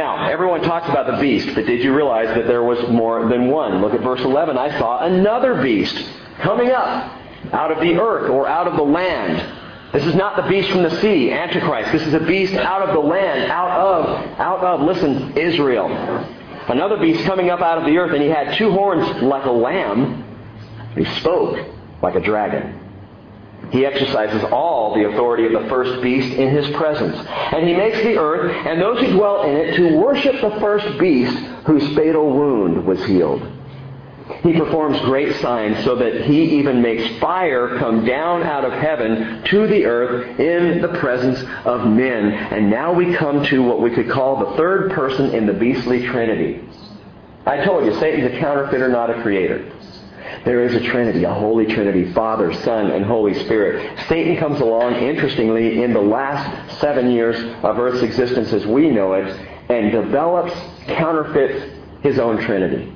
Now, everyone talks about the beast, but did you realize that there was more than one? Look at verse 11. I saw another beast coming up out of the earth or out of the land. This is not the beast from the sea, Antichrist. This is a beast out of the land, out of, out of, listen, Israel. Another beast coming up out of the earth, and he had two horns like a lamb. He spoke like a dragon. He exercises all the authority of the first beast in his presence. And he makes the earth and those who dwell in it to worship the first beast whose fatal wound was healed. He performs great signs so that he even makes fire come down out of heaven to the earth in the presence of men. And now we come to what we could call the third person in the beastly trinity. I told you, Satan's a counterfeiter, not a creator. There is a Trinity, a Holy Trinity, Father, Son, and Holy Spirit. Satan comes along, interestingly, in the last seven years of Earth's existence as we know it, and develops, counterfeits his own Trinity.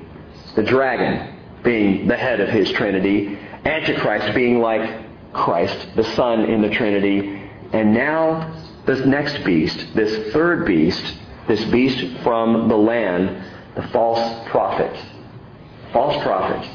The dragon being the head of his Trinity, Antichrist being like Christ, the Son in the Trinity, and now this next beast, this third beast, this beast from the land, the false prophet. False prophet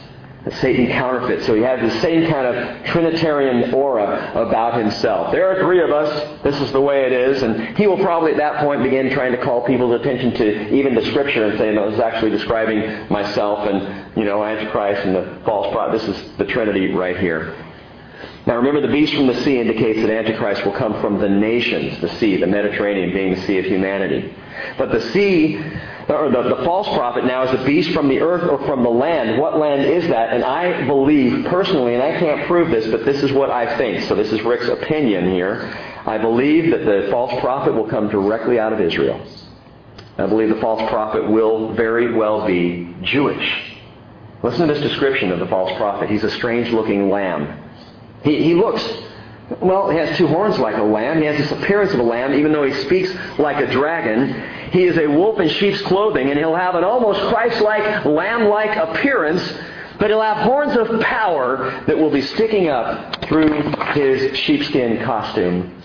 that Satan counterfeits. So he has the same kind of Trinitarian aura about himself. There are three of us. This is the way it is. And he will probably at that point begin trying to call people's attention to even the Scripture and saying, no, this is actually describing myself and, you know, Antichrist and the false prophet. This is the Trinity right here. Now remember, the beast from the sea indicates that Antichrist will come from the nations, the sea, the Mediterranean being the sea of humanity. But the sea, or the, the false prophet now is the beast from the earth or from the land. What land is that? And I believe personally, and I can't prove this, but this is what I think. So this is Rick's opinion here. I believe that the false prophet will come directly out of Israel. I believe the false prophet will very well be Jewish. Listen to this description of the false prophet. He's a strange looking lamb. He, he looks, well, he has two horns like a lamb. He has this appearance of a lamb, even though he speaks like a dragon. He is a wolf in sheep's clothing, and he'll have an almost Christ-like, lamb-like appearance, but he'll have horns of power that will be sticking up through his sheepskin costume.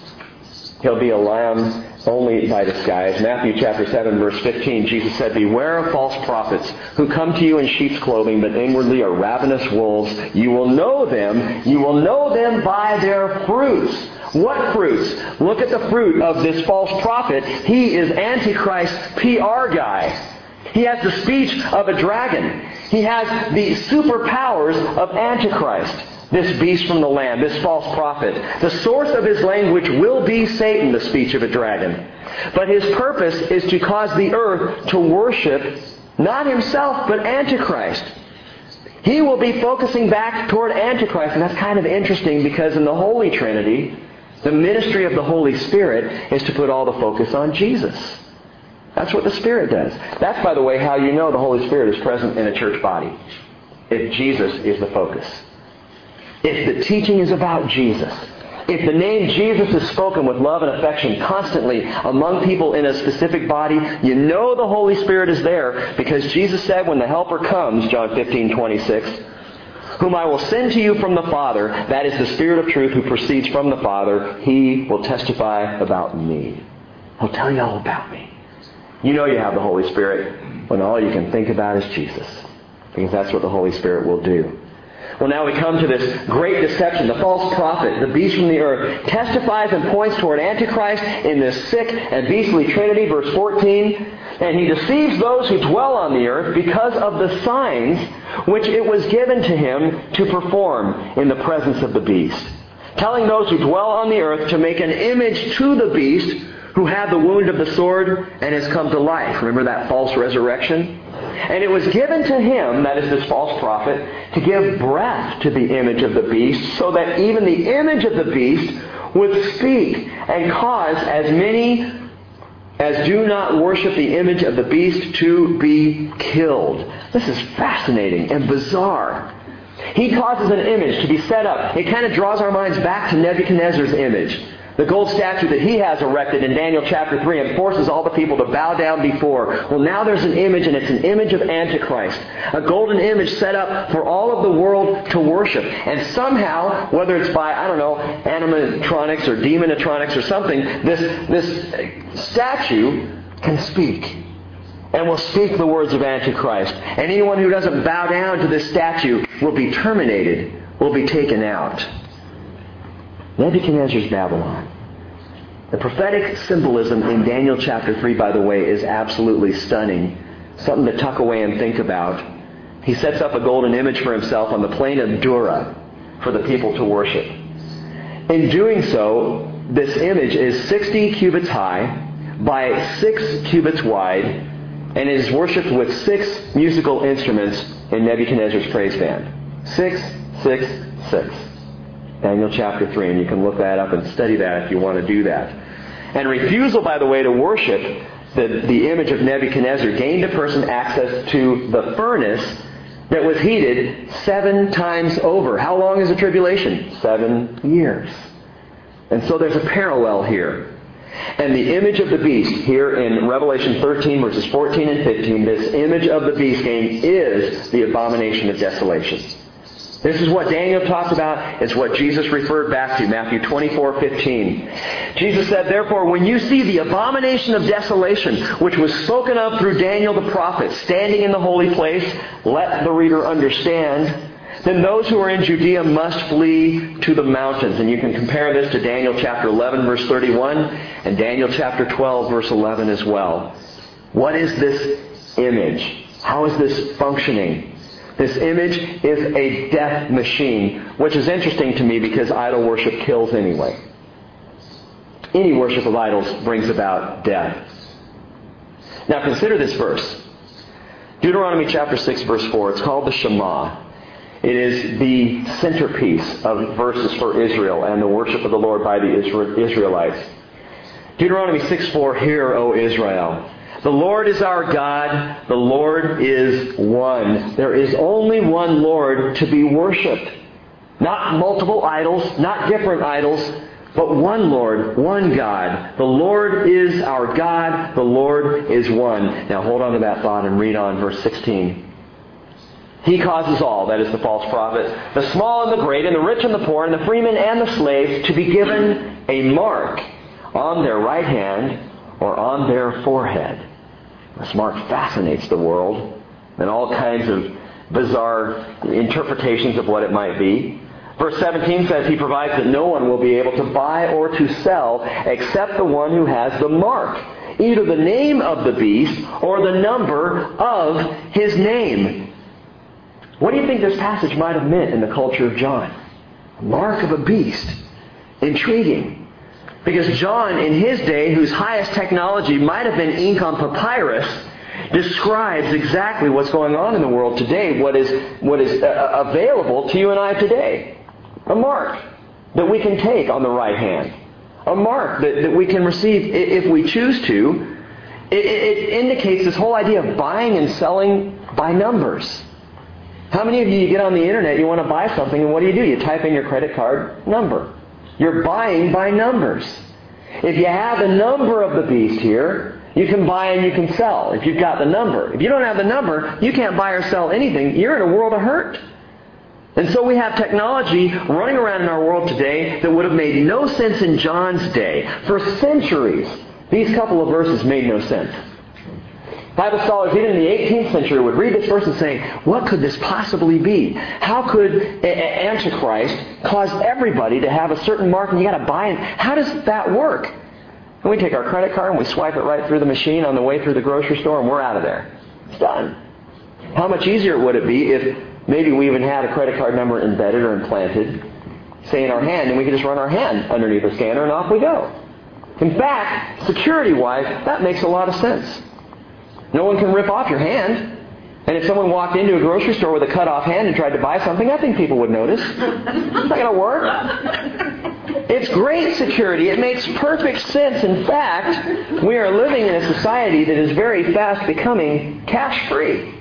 He'll be a lamb only by disguise. Matthew chapter 7 verse 15, Jesus said, Beware of false prophets who come to you in sheep's clothing, but inwardly are ravenous wolves. You will know them. You will know them by their fruits. What fruits? Look at the fruit of this false prophet. He is Antichrist PR guy. He has the speech of a dragon. He has the superpowers of Antichrist. This beast from the land, this false prophet. The source of his language will be Satan, the speech of a dragon. But his purpose is to cause the earth to worship not himself, but Antichrist. He will be focusing back toward Antichrist, and that's kind of interesting because in the Holy Trinity, the ministry of the Holy Spirit is to put all the focus on Jesus. That's what the Spirit does. That's, by the way, how you know the Holy Spirit is present in a church body. If Jesus is the focus. If the teaching is about Jesus, if the name Jesus is spoken with love and affection constantly among people in a specific body, you know the Holy Spirit is there because Jesus said when the Helper comes, John 15, 26, whom I will send to you from the Father, that is the Spirit of truth who proceeds from the Father, he will testify about me. He'll tell you all about me. You know you have the Holy Spirit when all you can think about is Jesus. Because that's what the Holy Spirit will do. Well, now we come to this great deception. The false prophet, the beast from the earth, testifies and points toward Antichrist in this sick and beastly trinity, verse 14. And he deceives those who dwell on the earth because of the signs which it was given to him to perform in the presence of the beast. Telling those who dwell on the earth to make an image to the beast who had the wound of the sword and has come to life. Remember that false resurrection? And it was given to him, that is this false prophet, to give breath to the image of the beast, so that even the image of the beast would speak and cause as many as do not worship the image of the beast to be killed. This is fascinating and bizarre. He causes an image to be set up. It kind of draws our minds back to Nebuchadnezzar's image. The gold statue that he has erected in Daniel chapter 3 and forces all the people to bow down before. Well, now there's an image, and it's an image of Antichrist. A golden image set up for all of the world to worship. And somehow, whether it's by, I don't know, animatronics or demonatronics or something, this, this statue can speak. and will speak the words of Antichrist. And anyone who doesn't bow down to this statue will be terminated, will be taken out. Nebuchadnezzar's Babylon. The prophetic symbolism in Daniel chapter 3, by the way, is absolutely stunning. Something to tuck away and think about. He sets up a golden image for himself on the plain of Dura for the people to worship. In doing so, this image is 60 cubits high by 6 cubits wide, and is worshipped with six musical instruments in Nebuchadnezzar's praise band. Six, six, six. Daniel chapter 3, and you can look that up and study that if you want to do that. And refusal, by the way, to worship the, the image of Nebuchadnezzar gained a person access to the furnace that was heated seven times over. How long is the tribulation? Seven years. And so there's a parallel here. And the image of the beast here in Revelation 13 verses 14 and 15, this image of the beast game is the abomination of desolation. This is what Daniel talked about. It's what Jesus referred back to, Matthew 24, 15. Jesus said, Therefore, when you see the abomination of desolation, which was spoken of through Daniel the prophet, standing in the holy place, let the reader understand, then those who are in Judea must flee to the mountains. And you can compare this to Daniel chapter 11, verse 31, and Daniel chapter 12, verse 11 as well. What is this image? How is this functioning? This image is a death machine, which is interesting to me because idol worship kills anyway. Any worship of idols brings about death. Now consider this verse. Deuteronomy chapter 6 verse 4. It's called the Shema. It is the centerpiece of verses for Israel and the worship of the Lord by the Israelites. Deuteronomy 6 4, Hear, O Israel. The Lord is our God. The Lord is one. There is only one Lord to be worshiped. Not multiple idols, not different idols, but one Lord, one God. The Lord is our God. The Lord is one. Now hold on to that thought and read on verse 16. He causes all, that is the false prophet, the small and the great, and the rich and the poor, and the freemen and the slaves, to be given a mark on their right hand or on their forehead mark fascinates the world and all kinds of bizarre interpretations of what it might be. Verse 17 says he provides that no one will be able to buy or to sell except the one who has the mark, either the name of the beast or the number of his name. What do you think this passage might have meant in the culture of John? Mark of a beast. Intriguing. Because John, in his day, whose highest technology might have been ink on papyrus, describes exactly what's going on in the world today, what is, what is uh, available to you and I today. A mark that we can take on the right hand. A mark that, that we can receive if we choose to. It, it indicates this whole idea of buying and selling by numbers. How many of you, you get on the internet, you want to buy something, and what do you do? You type in your credit card number. You're buying by numbers. If you have the number of the beast here, you can buy and you can sell if you've got the number. If you don't have the number, you can't buy or sell anything. You're in a world of hurt. And so we have technology running around in our world today that would have made no sense in John's day. For centuries, these couple of verses made no sense. Bible scholars, even in the 18th century, would read this verse and say, what could this possibly be? How could Antichrist cause everybody to have a certain mark and you got to buy it? How does that work? And we take our credit card and we swipe it right through the machine on the way through the grocery store and we're out of there. It's done. How much easier would it be if maybe we even had a credit card number embedded or implanted, say in our hand, and we could just run our hand underneath the scanner and off we go? In fact, security-wise, that makes a lot of sense. No one can rip off your hand. And if someone walked into a grocery store with a cut off hand and tried to buy something, I think people would notice. It's not going to work. It's great security. It makes perfect sense. In fact, we are living in a society that is very fast becoming cash free.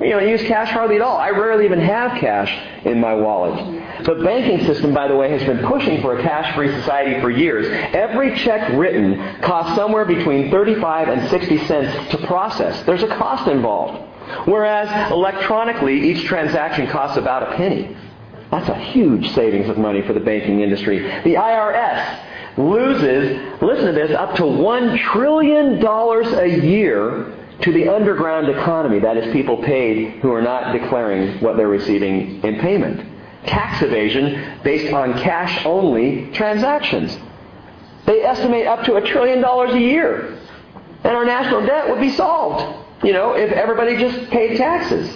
You don't use cash hardly at all. I rarely even have cash in my wallet. The banking system, by the way, has been pushing for a cash-free society for years. Every check written costs somewhere between 35 and 60 cents to process. There's a cost involved. Whereas electronically, each transaction costs about a penny. That's a huge savings of money for the banking industry. The IRS loses, listen to this, up to $1 trillion a year to the underground economy, that is, people paid who are not declaring what they're receiving in payment. Tax evasion based on cash only transactions. They estimate up to a trillion dollars a year. And our national debt would be solved, you know, if everybody just paid taxes.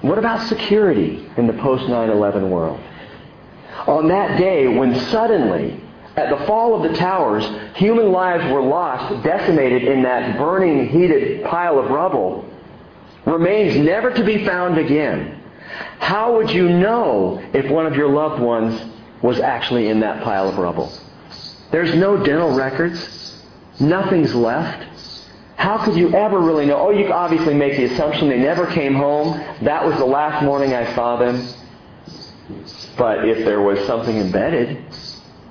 What about security in the post 9 11 world? On that day when suddenly, at the fall of the towers, human lives were lost, decimated in that burning, heated pile of rubble, remains never to be found again. How would you know if one of your loved ones was actually in that pile of rubble? There's no dental records. Nothing's left. How could you ever really know? Oh, you obviously make the assumption they never came home. That was the last morning I saw them. But if there was something embedded,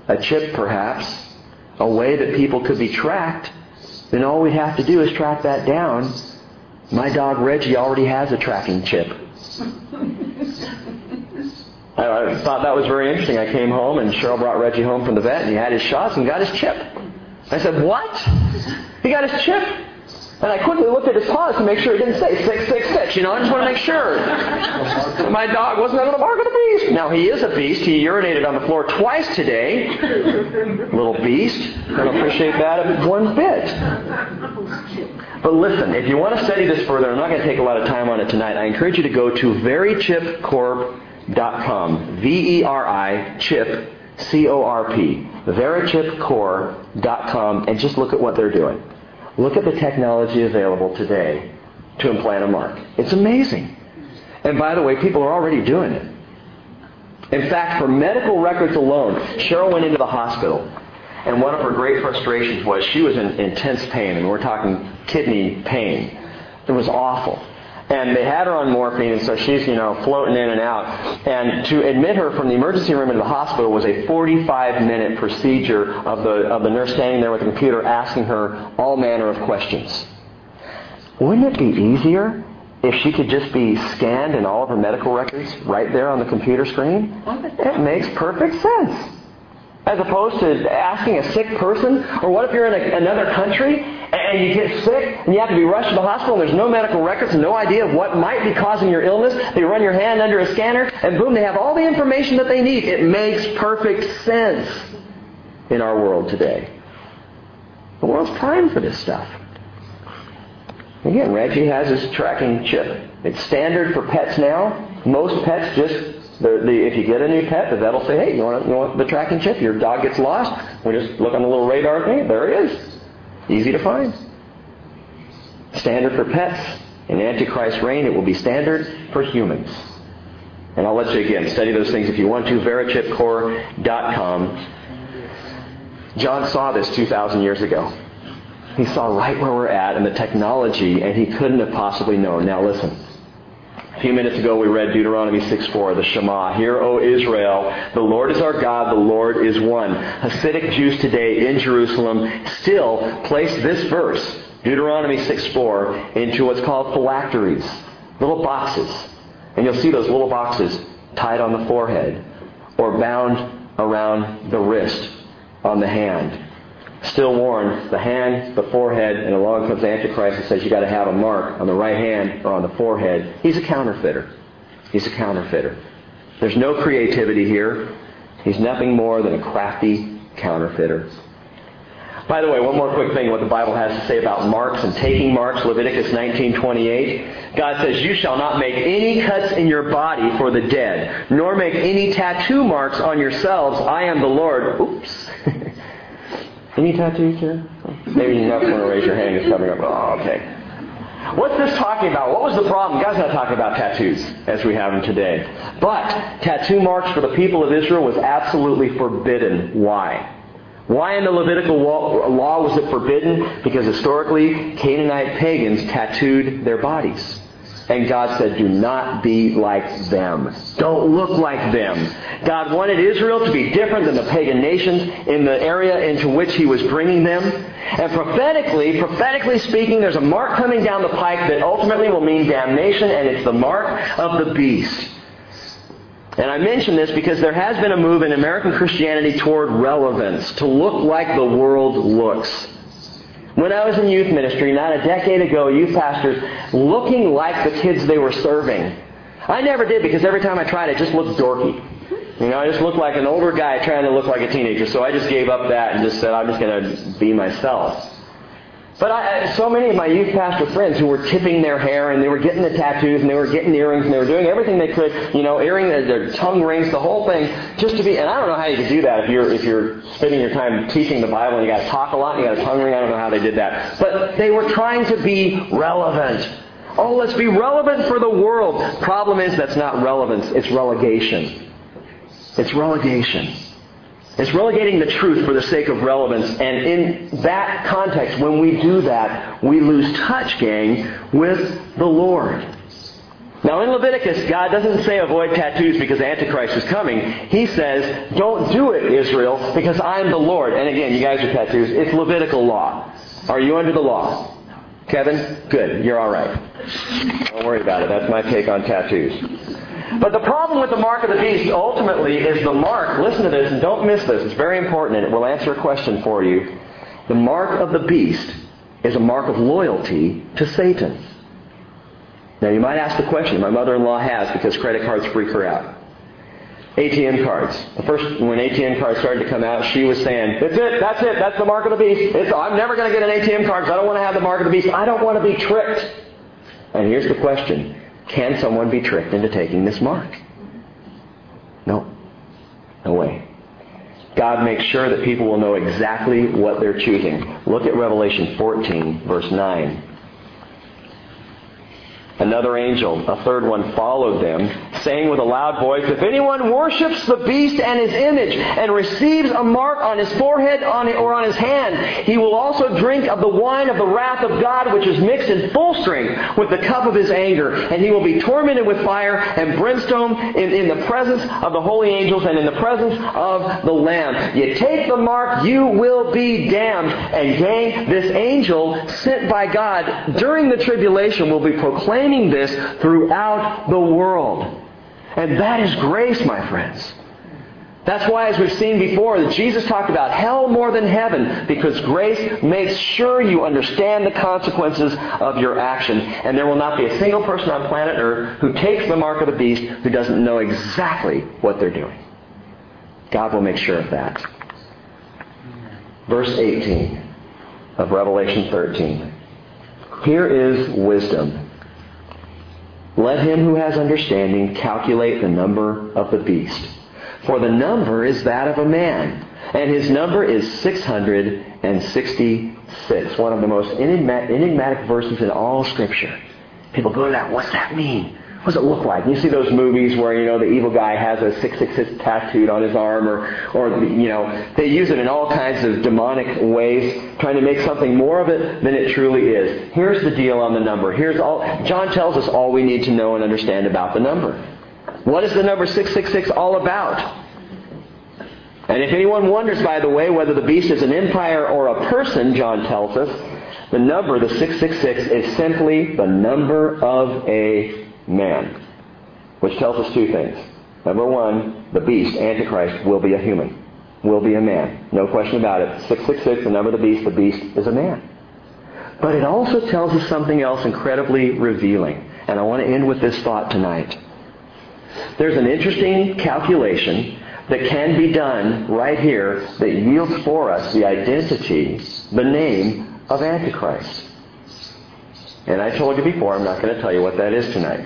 a chip perhaps, a way that people could be tracked, then all we'd have to do is track that down. My dog Reggie already has a tracking chip. I thought that was very interesting. I came home and Cheryl brought Reggie home from the vet and he had his shots and got his chip. I said, what? He got his chip? And I quickly looked at his paws to make sure it didn't say 666. You know, I just want to make sure. My dog wasn't going to bark at a beast. Now, he is a beast. He urinated on the floor twice today. Little beast. I don't appreciate that one bit. But listen, if you want to study this further, I'm not going to take a lot of time on it tonight. I encourage you to go to verichipcorp.com. V-E-R-I, chip, C-O-R-P. Verichipcorp.com and just look at what they're doing. Look at the technology available today to implant a mark. It's amazing. And by the way, people are already doing it. In fact, for medical records alone, Cheryl went into the hospital, and one of her great frustrations was she was in intense pain, and we're talking kidney pain. It was awful. And they had her on morphine, and so she's, you know, floating in and out. And to admit her from the emergency room into the hospital was a 45-minute procedure of the, of the nurse standing there with the computer asking her all manner of questions. Wouldn't it be easier if she could just be scanned in all of her medical records right there on the computer screen? It makes perfect sense. As opposed to asking a sick person, or what if you're in a, another country and you get sick and you have to be rushed to the hospital and there's no medical records and no idea of what might be causing your illness. They run your hand under a scanner and boom, they have all the information that they need. It makes perfect sense in our world today. The world's primed for this stuff. Again, Reggie has his tracking chip. It's standard for pets now. Most pets just the, the, if you get a new pet, the vet will say, hey, you want, you want the tracking chip? Your dog gets lost. We just look on the little radar thing. There he is. Easy to find. Standard for pets. In Antichrist reign, it will be standard for humans. And I'll let you again study those things if you want to. Verichipcorp.com. John saw this 2,000 years ago. He saw right where we're at and the technology, and he couldn't have possibly known. Now listen. Few minutes ago we read Deuteronomy 6.4, the Shema. Hear, O Israel, the Lord is our God, the Lord is one. Hasidic Jews today in Jerusalem still place this verse, Deuteronomy 6.4, into what's called phylacteries, little boxes. And you'll see those little boxes tied on the forehead or bound around the wrist on the hand. Still worn, the hand, the forehead, and along comes the Antichrist and says you got to have a mark on the right hand or on the forehead. He's a counterfeiter. He's a counterfeiter. There's no creativity here. He's nothing more than a crafty counterfeiter. By the way, one more quick thing what the Bible has to say about marks and taking marks, Leviticus 19:28. God says, "You shall not make any cuts in your body for the dead, nor make any tattoo marks on yourselves. I am the Lord." Oops. Any tattoos here? Maybe you not want to raise your hand. It's coming up. Oh, okay. What's this talking about? What was the problem? God's not talking about tattoos as we have them today. But tattoo marks for the people of Israel was absolutely forbidden. Why? Why in the Levitical law was it forbidden? Because historically, Canaanite pagans tattooed their bodies. And God said, do not be like them. Don't look like them. God wanted Israel to be different than the pagan nations in the area into which He was bringing them. And prophetically, prophetically speaking, there's a mark coming down the pike that ultimately will mean damnation, and it's the mark of the beast. And I mention this because there has been a move in American Christianity toward relevance, to look like the world looks. When I was in youth ministry, not a decade ago, youth pastors looking like the kids they were serving. I never did because every time I tried, it just looked dorky. You know, I just looked like an older guy trying to look like a teenager. So I just gave up that and just said, I'm just going to be myself. But I, so many of my youth pastor friends who were tipping their hair and they were getting the tattoos and they were getting earrings and they were doing everything they could, you know, earring uh, their tongue rings, the whole thing, just to be. And I don't know how you could do that if you're if you're spending your time teaching the Bible and you got to talk a lot and you got a tongue ring. I don't know how they did that, but they were trying to be relevant. Oh, let's be relevant for the world. Problem is that's not relevance; it's relegation. It's relegation. It's relegating the truth for the sake of relevance. And in that context, when we do that, we lose touch, gang, with the Lord. Now in Leviticus, God doesn't say avoid tattoos because Antichrist is coming. He says, don't do it, Israel, because I'm the Lord. And again, you guys are tattoos. It's Levitical law. Are you under the law? Kevin? Good. You're all right. Don't worry about it. That's my take on tattoos. But the problem with the mark of the beast ultimately is the mark. Listen to this and don't miss this. It's very important and it will answer a question for you. The mark of the beast is a mark of loyalty to Satan. Now you might ask the question, my mother-in-law has because credit cards freak her out. ATM cards. The first, when ATM cards started to come out, she was saying, that's it, that's it, that's the mark of the beast. It's, I'm never going to get an ATM card because I don't want to have the mark of the beast. I don't want to be tricked. And here's the question. Can someone be tricked into taking this mark? No. No way. God makes sure that people will know exactly what they're choosing. Look at Revelation 14, verse 9. Another angel, a third one, followed them, saying with a loud voice, If anyone worships the beast and his image and receives a mark on his forehead or on his hand, he will also drink of the wine of the wrath of God, which is mixed in full strength with the cup of his anger. And he will be tormented with fire and brimstone in, in the presence of the holy angels and in the presence of the Lamb. You take the mark, you will be damned. And this angel sent by God during the tribulation will be proclaimed proclaiming this throughout the world. And that is grace, my friends. That's why, as we've seen before, that Jesus talked about hell more than heaven, because grace makes sure you understand the consequences of your action. And there will not be a single person on planet Earth who takes the mark of the beast who doesn't know exactly what they're doing. God will make sure of that. Verse 18 of Revelation 13. Here is wisdom. Let him who has understanding calculate the number of the beast. For the number is that of a man, and his number is 666. One of the most enigmatic verses in all Scripture. People go to that, what's that mean? What does it look like? You see those movies where, you know, the evil guy has a 666 tattooed on his arm or, or, you know, they use it in all kinds of demonic ways, trying to make something more of it than it truly is. Here's the deal on the number. Here's all, John tells us all we need to know and understand about the number. What is the number 666 all about? And if anyone wonders, by the way, whether the beast is an empire or a person, John tells us, the number, the 666, is simply the number of a man, which tells us two things. Number one, the beast, Antichrist, will be a human, will be a man. No question about it. 666, the number of the beast, the beast is a man. But it also tells us something else incredibly revealing. And I want to end with this thought tonight. There's an interesting calculation that can be done right here that yields for us the identity, the name of Antichrist. And I told you before, I'm not going to tell you what that is tonight.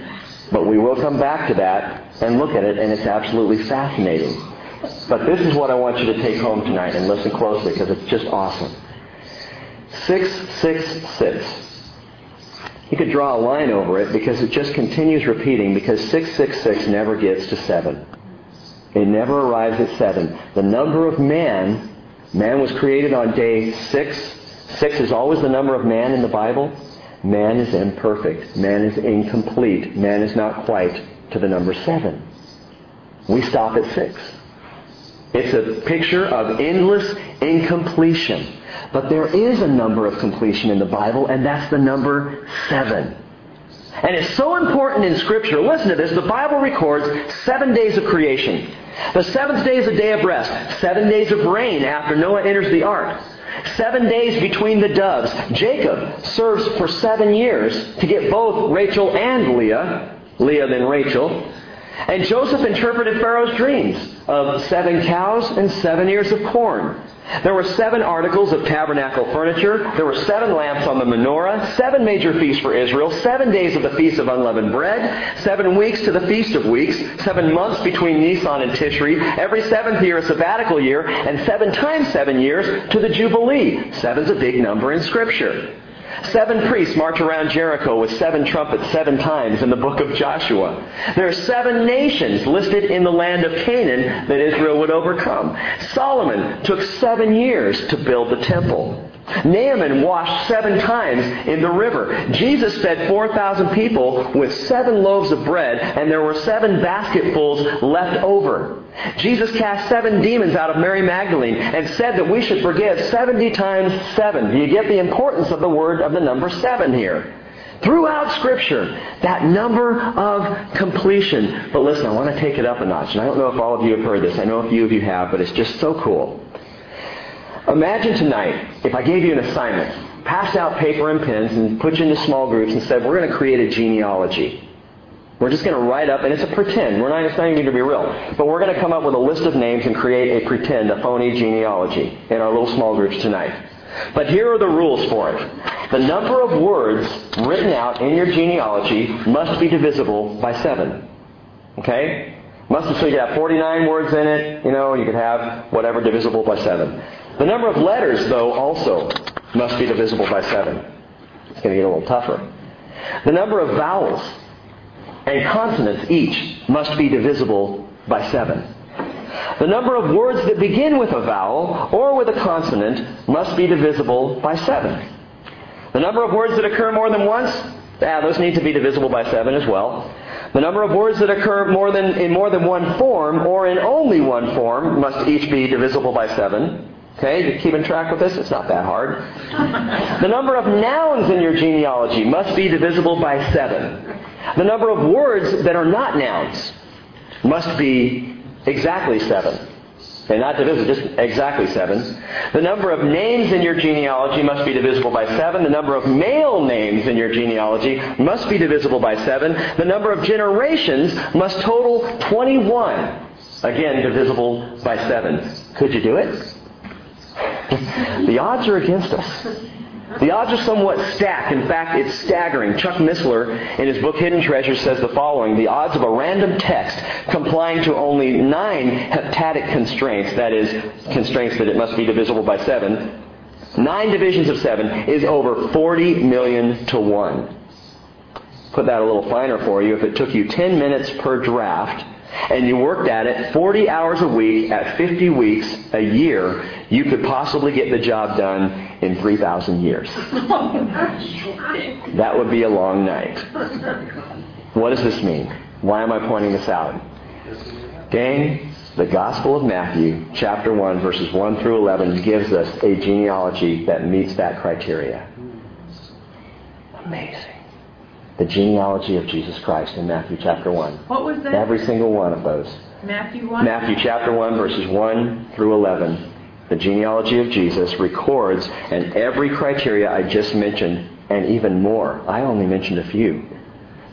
But we will come back to that and look at it, and it's absolutely fascinating. But this is what I want you to take home tonight, and listen closely because it's just awesome. 666. You could draw a line over it because it just continues repeating because 666 never gets to 7. It never arrives at 7. The number of man, man was created on day 6. 6 is always the number of man in the Bible. Man is imperfect. Man is incomplete. Man is not quite to the number seven. We stop at six. It's a picture of endless incompletion. But there is a number of completion in the Bible, and that's the number seven. And it's so important in Scripture. Listen to this. The Bible records seven days of creation. The seventh day is a day of rest. Seven days of rain after Noah enters the ark. Seven days between the doves. Jacob serves for seven years to get both Rachel and Leah. Leah then Rachel. And Joseph interpreted Pharaoh's dreams of seven cows and seven ears of corn. There were seven articles of tabernacle furniture. There were seven lamps on the menorah, seven major feasts for Israel, seven days of the Feast of Unleavened Bread, seven weeks to the Feast of Weeks, seven months between Nisan and Tishri, every seventh year a sabbatical year, and seven times seven years to the Jubilee. Seven's a big number in Scripture. Seven priests march around Jericho with seven trumpets seven times in the book of Joshua. There are seven nations listed in the land of Canaan that Israel would overcome. Solomon took seven years to build the temple. Naaman washed seven times in the river. Jesus fed 4,000 people with seven loaves of bread, and there were seven basketfuls left over. Jesus cast seven demons out of Mary Magdalene and said that we should forgive 70 times seven. Do you get the importance of the word of the number seven here? Throughout Scripture, that number of completion. But listen, I want to take it up a notch. And I don't know if all of you have heard this. I know a few of you have, but it's just so cool. Imagine tonight if I gave you an assignment, passed out paper and pens, and put you into small groups and said, we're going to create a genealogy. We're just going to write up, and it's a pretend. We're not, it's not even going to be real. But we're going to come up with a list of names and create a pretend, a phony genealogy in our little small groups tonight. But here are the rules for it. The number of words written out in your genealogy must be divisible by seven. Okay? Must so you have 49 words in it, you know, you could have whatever divisible by seven. The number of letters, though, also must be divisible by seven. It's going to get a little tougher. The number of vowels and consonants each must be divisible by seven. The number of words that begin with a vowel or with a consonant must be divisible by seven. The number of words that occur more than once, ah, those need to be divisible by seven as well. The number of words that occur more than, in more than one form or in only one form must each be divisible by seven. Okay, you're keeping track with this? It's not that hard. the number of nouns in your genealogy must be divisible by seven. The number of words that are not nouns must be exactly seven. And not divisible, just exactly seven. The number of names in your genealogy must be divisible by seven. The number of male names in your genealogy must be divisible by seven. The number of generations must total 21. Again, divisible by seven. Could you do it? The odds are against us. The odds are somewhat stacked. In fact, it's staggering. Chuck Missler, in his book Hidden Treasure, says the following The odds of a random text complying to only nine heptadic constraints, that is, constraints that it must be divisible by seven, nine divisions of seven, is over 40 million to one. Put that a little finer for you. If it took you 10 minutes per draft, and you worked at it 40 hours a week at 50 weeks a year, you could possibly get the job done in 3,000 years. that would be a long night. What does this mean? Why am I pointing this out? Gang, the Gospel of Matthew, chapter 1, verses 1 through 11, gives us a genealogy that meets that criteria. Amazing the genealogy of Jesus Christ in Matthew chapter 1. What was that? Every single one of those. Matthew 1? Matthew chapter 1, verses 1 through 11. The genealogy of Jesus records, and every criteria I just mentioned, and even more. I only mentioned a few.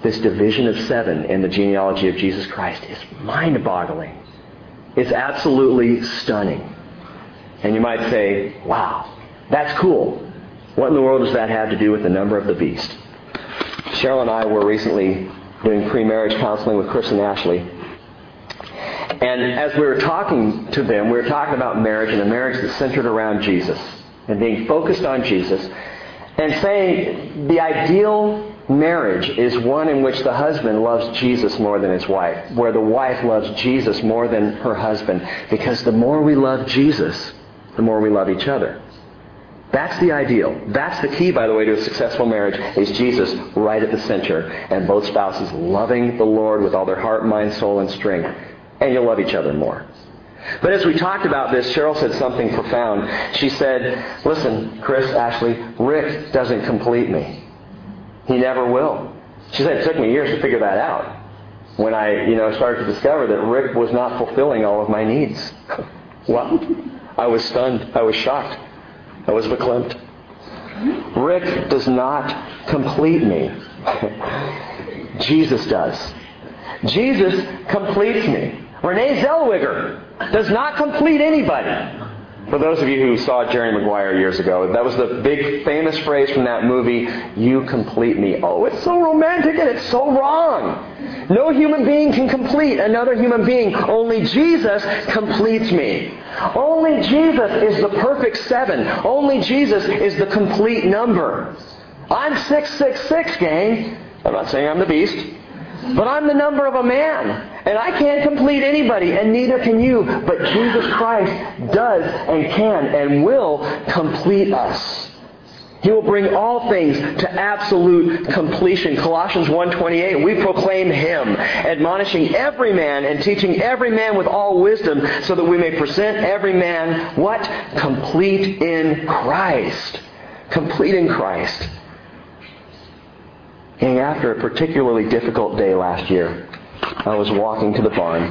This division of seven in the genealogy of Jesus Christ is mind boggling. It's absolutely stunning. And you might say, wow, that's cool. What in the world does that have to do with the number of the beast? Cheryl and I were recently doing pre-marriage counseling with Chris and Ashley. And as we were talking to them, we were talking about marriage and a marriage that's centered around Jesus and being focused on Jesus and saying the ideal marriage is one in which the husband loves Jesus more than his wife, where the wife loves Jesus more than her husband, because the more we love Jesus, the more we love each other. That's the ideal. That's the key, by the way, to a successful marriage, is Jesus right at the center, and both spouses loving the Lord with all their heart, mind, soul, and strength. And you'll love each other more. But as we talked about this, Cheryl said something profound. She said, listen, Chris, Ashley, Rick doesn't complete me. He never will. She said it took me years to figure that out. When I, you know, started to discover that Rick was not fulfilling all of my needs. well, I was stunned. I was shocked. Elizabeth Klimt. Rick does not complete me. Jesus does. Jesus completes me. Renee Zellweger does not complete anybody. For those of you who saw Jerry Maguire years ago, that was the big famous phrase from that movie, you complete me. Oh, it's so romantic and it's so wrong. No human being can complete another human being. Only Jesus completes me. Only Jesus is the perfect seven. Only Jesus is the complete number. I'm 666, gang. I'm not saying I'm the beast. But I'm the number of a man. And I can't complete anybody, and neither can you. But Jesus Christ does and can and will complete us. He will bring all things to absolute completion. Colossians 1.28, we proclaim Him, admonishing every man and teaching every man with all wisdom, so that we may present every man, what? Complete in Christ. Complete in Christ. And after a particularly difficult day last year, I was walking to the barn.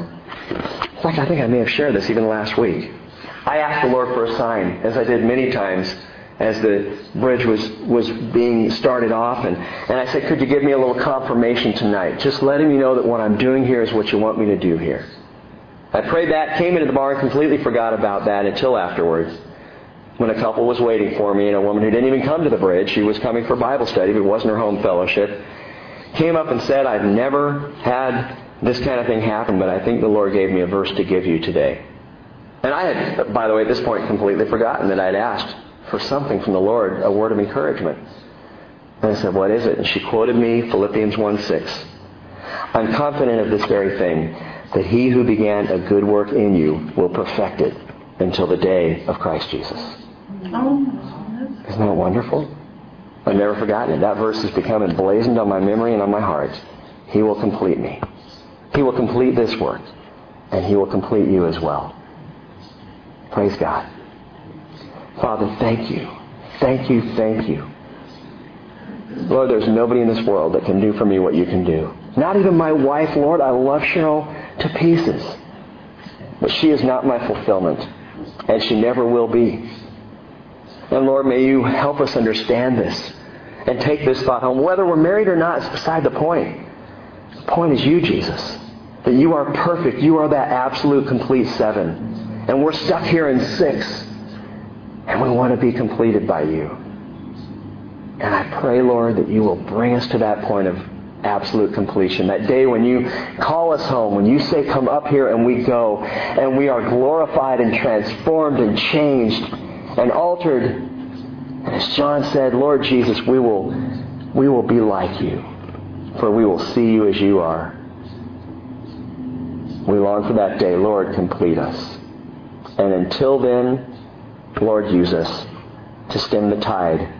In fact, I think I may have shared this even last week. I asked the Lord for a sign, as I did many times as the bridge was, was being started off. And, and I said, Could you give me a little confirmation tonight? Just letting me know that what I'm doing here is what you want me to do here. I prayed that, came into the bar, and completely forgot about that until afterwards when a couple was waiting for me and a woman who didn't even come to the bridge, she was coming for Bible study, but it wasn't her home fellowship, came up and said, I've never had this kind of thing happen, but I think the Lord gave me a verse to give you today. And I had, by the way, at this point completely forgotten that I'd asked for something from the Lord, a word of encouragement. And I said, What is it? And she quoted me Philippians 1 6. I'm confident of this very thing, that he who began a good work in you will perfect it until the day of Christ Jesus. Isn't that wonderful? I've never forgotten it. That verse has become emblazoned on my memory and on my heart. He will complete me. He will complete this work. And He will complete you as well. Praise God. Father, thank you. Thank you, thank you. Lord, there's nobody in this world that can do for me what you can do. Not even my wife, Lord. I love Cheryl to pieces. But she is not my fulfillment. And she never will be. And Lord, may you help us understand this and take this thought home. Whether we're married or not is beside the point. The point is you, Jesus. That you are perfect. You are that absolute complete seven. And we're stuck here in six. And we want to be completed by you. And I pray, Lord, that you will bring us to that point of absolute completion. That day when you call us home, when you say, come up here and we go, and we are glorified and transformed and changed and altered. And as John said, Lord Jesus, we will, we will be like you, for we will see you as you are. We long for that day. Lord, complete us. And until then, Lord, use us to stem the tide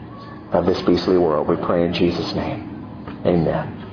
of this beastly world. We pray in Jesus' name. Amen.